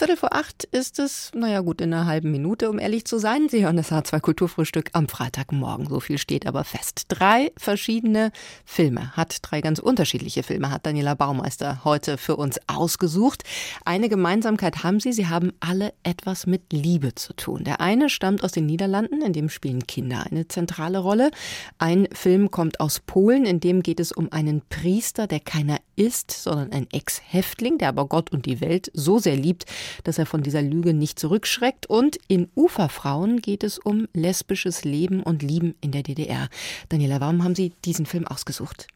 Viertel vor acht ist es, naja gut, in einer halben Minute, um ehrlich zu sein. Sie hören das H2 Kulturfrühstück am Freitagmorgen. So viel steht aber fest. Drei verschiedene Filme hat, drei ganz unterschiedliche Filme hat Daniela Baumeister heute für uns ausgesucht. Eine Gemeinsamkeit haben sie, sie haben alle etwas mit Liebe zu tun. Der eine stammt aus den Niederlanden, in dem spielen Kinder eine zentrale Rolle. Ein Film kommt aus Polen, in dem geht es um einen Priester, der keiner ist, sondern ein Ex-Häftling, der aber Gott und die Welt so sehr liebt, dass er von dieser Lüge nicht zurückschreckt. Und in Uferfrauen geht es um lesbisches Leben und Lieben in der DDR. Daniela, warum haben Sie diesen Film ausgesucht?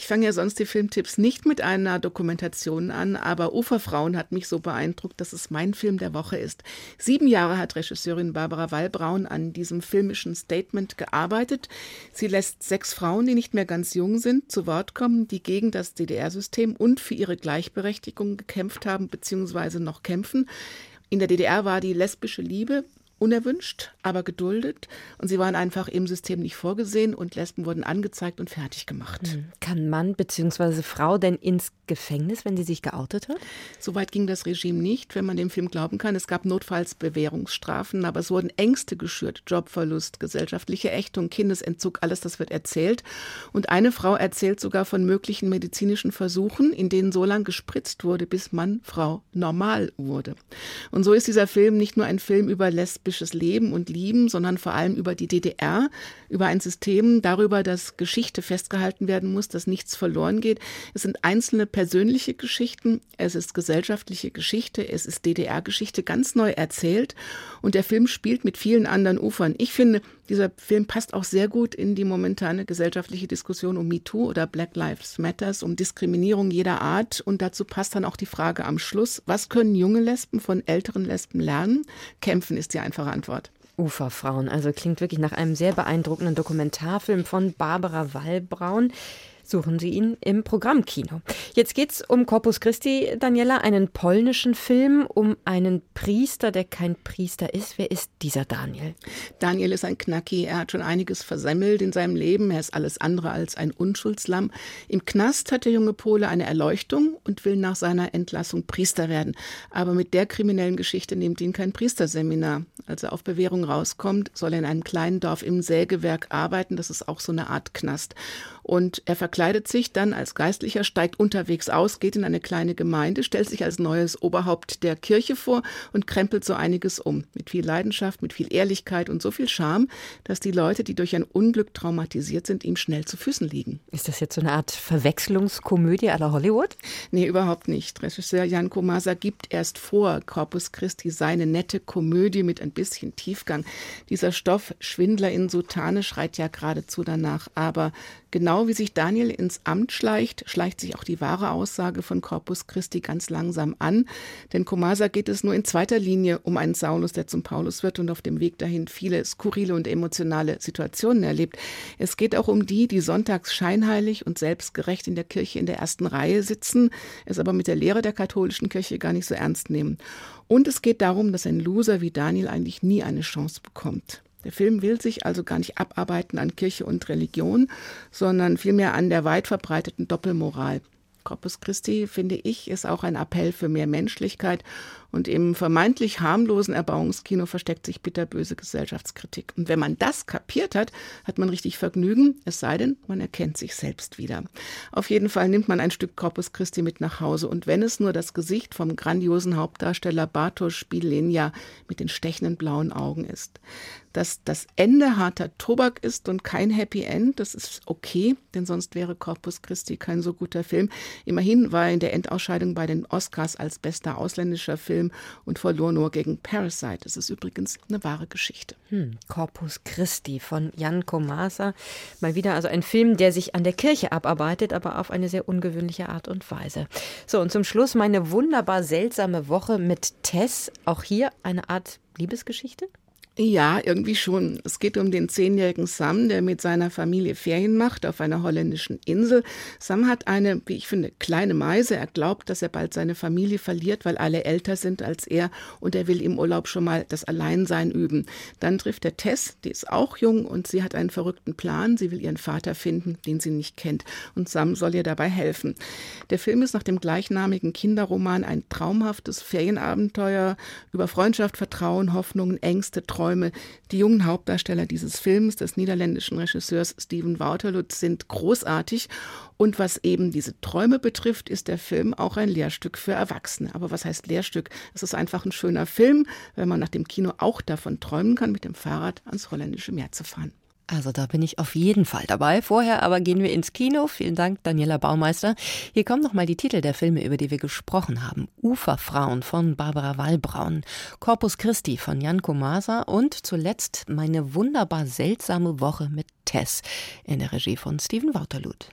Ich fange ja sonst die Filmtipps nicht mit einer Dokumentation an, aber Uferfrauen hat mich so beeindruckt, dass es mein Film der Woche ist. Sieben Jahre hat Regisseurin Barbara Wallbraun an diesem filmischen Statement gearbeitet. Sie lässt sechs Frauen, die nicht mehr ganz jung sind, zu Wort kommen, die gegen das DDR-System und für ihre Gleichberechtigung gekämpft haben bzw. noch kämpfen. In der DDR war die lesbische Liebe unerwünscht, aber geduldet. Und sie waren einfach im System nicht vorgesehen und Lesben wurden angezeigt und fertig gemacht. Hm. Kann Mann bzw. Frau denn ins Gefängnis, wenn sie sich geoutet hat? Soweit ging das Regime nicht, wenn man dem Film glauben kann. Es gab notfalls Bewährungsstrafen, aber es wurden Ängste geschürt. Jobverlust, gesellschaftliche Ächtung, Kindesentzug, alles das wird erzählt. Und eine Frau erzählt sogar von möglichen medizinischen Versuchen, in denen so lange gespritzt wurde, bis Mann, Frau normal wurde. Und so ist dieser Film nicht nur ein Film über Lesben, lesbisches Leben und Lieben, sondern vor allem über die DDR, über ein System, darüber, dass Geschichte festgehalten werden muss, dass nichts verloren geht. Es sind einzelne persönliche Geschichten, es ist gesellschaftliche Geschichte, es ist DDR-Geschichte ganz neu erzählt und der Film spielt mit vielen anderen Ufern. Ich finde, dieser Film passt auch sehr gut in die momentane gesellschaftliche Diskussion um MeToo oder Black Lives Matters, um Diskriminierung jeder Art. Und dazu passt dann auch die Frage am Schluss, was können junge Lesben von älteren Lesben lernen? Kämpfen ist die einfache Antwort. Uferfrauen, also klingt wirklich nach einem sehr beeindruckenden Dokumentarfilm von Barbara Wallbraun suchen Sie ihn im Programmkino. Jetzt geht es um Corpus Christi, Daniela, einen polnischen Film um einen Priester, der kein Priester ist. Wer ist dieser Daniel? Daniel ist ein Knacki. Er hat schon einiges versemmelt in seinem Leben. Er ist alles andere als ein Unschuldslamm. Im Knast hat der junge Pole eine Erleuchtung und will nach seiner Entlassung Priester werden. Aber mit der kriminellen Geschichte nimmt ihn kein Priesterseminar. Als er auf Bewährung rauskommt, soll er in einem kleinen Dorf im Sägewerk arbeiten. Das ist auch so eine Art Knast. Und er verkleidet sich dann als Geistlicher, steigt unterwegs aus, geht in eine kleine Gemeinde, stellt sich als neues Oberhaupt der Kirche vor und krempelt so einiges um. Mit viel Leidenschaft, mit viel Ehrlichkeit und so viel Charme, dass die Leute, die durch ein Unglück traumatisiert sind, ihm schnell zu Füßen liegen. Ist das jetzt so eine Art Verwechslungskomödie aller Hollywood? Nee, überhaupt nicht. Regisseur Jan Komasa gibt erst vor, Corpus Christi seine nette Komödie mit ein bisschen Tiefgang. Dieser Stoff Schwindler in Sutane schreit ja geradezu danach, aber Genau wie sich Daniel ins Amt schleicht, schleicht sich auch die wahre Aussage von Corpus Christi ganz langsam an. Denn Komasa geht es nur in zweiter Linie um einen Saulus, der zum Paulus wird und auf dem Weg dahin viele skurrile und emotionale Situationen erlebt. Es geht auch um die, die sonntags scheinheilig und selbstgerecht in der Kirche in der ersten Reihe sitzen, es aber mit der Lehre der katholischen Kirche gar nicht so ernst nehmen. Und es geht darum, dass ein Loser wie Daniel eigentlich nie eine Chance bekommt. Der Film will sich also gar nicht abarbeiten an Kirche und Religion, sondern vielmehr an der weit verbreiteten Doppelmoral. Corpus Christi, finde ich, ist auch ein Appell für mehr Menschlichkeit und im vermeintlich harmlosen Erbauungskino versteckt sich bitterböse Gesellschaftskritik. Und wenn man das kapiert hat, hat man richtig Vergnügen, es sei denn, man erkennt sich selbst wieder. Auf jeden Fall nimmt man ein Stück Corpus Christi mit nach Hause und wenn es nur das Gesicht vom grandiosen Hauptdarsteller Bartosz Spielenia mit den stechenden blauen Augen ist. Dass das Ende harter Tobak ist und kein Happy End, das ist okay, denn sonst wäre Corpus Christi kein so guter Film. Immerhin war er in der Endausscheidung bei den Oscars als bester ausländischer Film Film und verlor nur gegen Parasite. Das ist übrigens eine wahre Geschichte. Hm, Corpus Christi von Jan Komasa. Mal wieder also ein Film, der sich an der Kirche abarbeitet, aber auf eine sehr ungewöhnliche Art und Weise. So, und zum Schluss meine wunderbar seltsame Woche mit Tess. Auch hier eine Art Liebesgeschichte? Ja, irgendwie schon. Es geht um den zehnjährigen Sam, der mit seiner Familie Ferien macht auf einer holländischen Insel. Sam hat eine, wie ich finde, kleine Meise. Er glaubt, dass er bald seine Familie verliert, weil alle älter sind als er und er will im Urlaub schon mal das Alleinsein üben. Dann trifft er Tess, die ist auch jung und sie hat einen verrückten Plan. Sie will ihren Vater finden, den sie nicht kennt und Sam soll ihr dabei helfen. Der Film ist nach dem gleichnamigen Kinderroman ein traumhaftes Ferienabenteuer über Freundschaft, Vertrauen, Hoffnungen, Ängste, Träume Träume. Die jungen Hauptdarsteller dieses Films, des niederländischen Regisseurs Steven Wouterlut, sind großartig. Und was eben diese Träume betrifft, ist der Film auch ein Lehrstück für Erwachsene. Aber was heißt Lehrstück? Es ist einfach ein schöner Film, wenn man nach dem Kino auch davon träumen kann, mit dem Fahrrad ans holländische Meer zu fahren. Also da bin ich auf jeden Fall dabei. Vorher aber gehen wir ins Kino. Vielen Dank, Daniela Baumeister. Hier kommen nochmal die Titel der Filme, über die wir gesprochen haben. Uferfrauen von Barbara Wallbraun, Corpus Christi von Jan Komasa und zuletzt meine wunderbar seltsame Woche mit Tess in der Regie von Steven Wouterluth.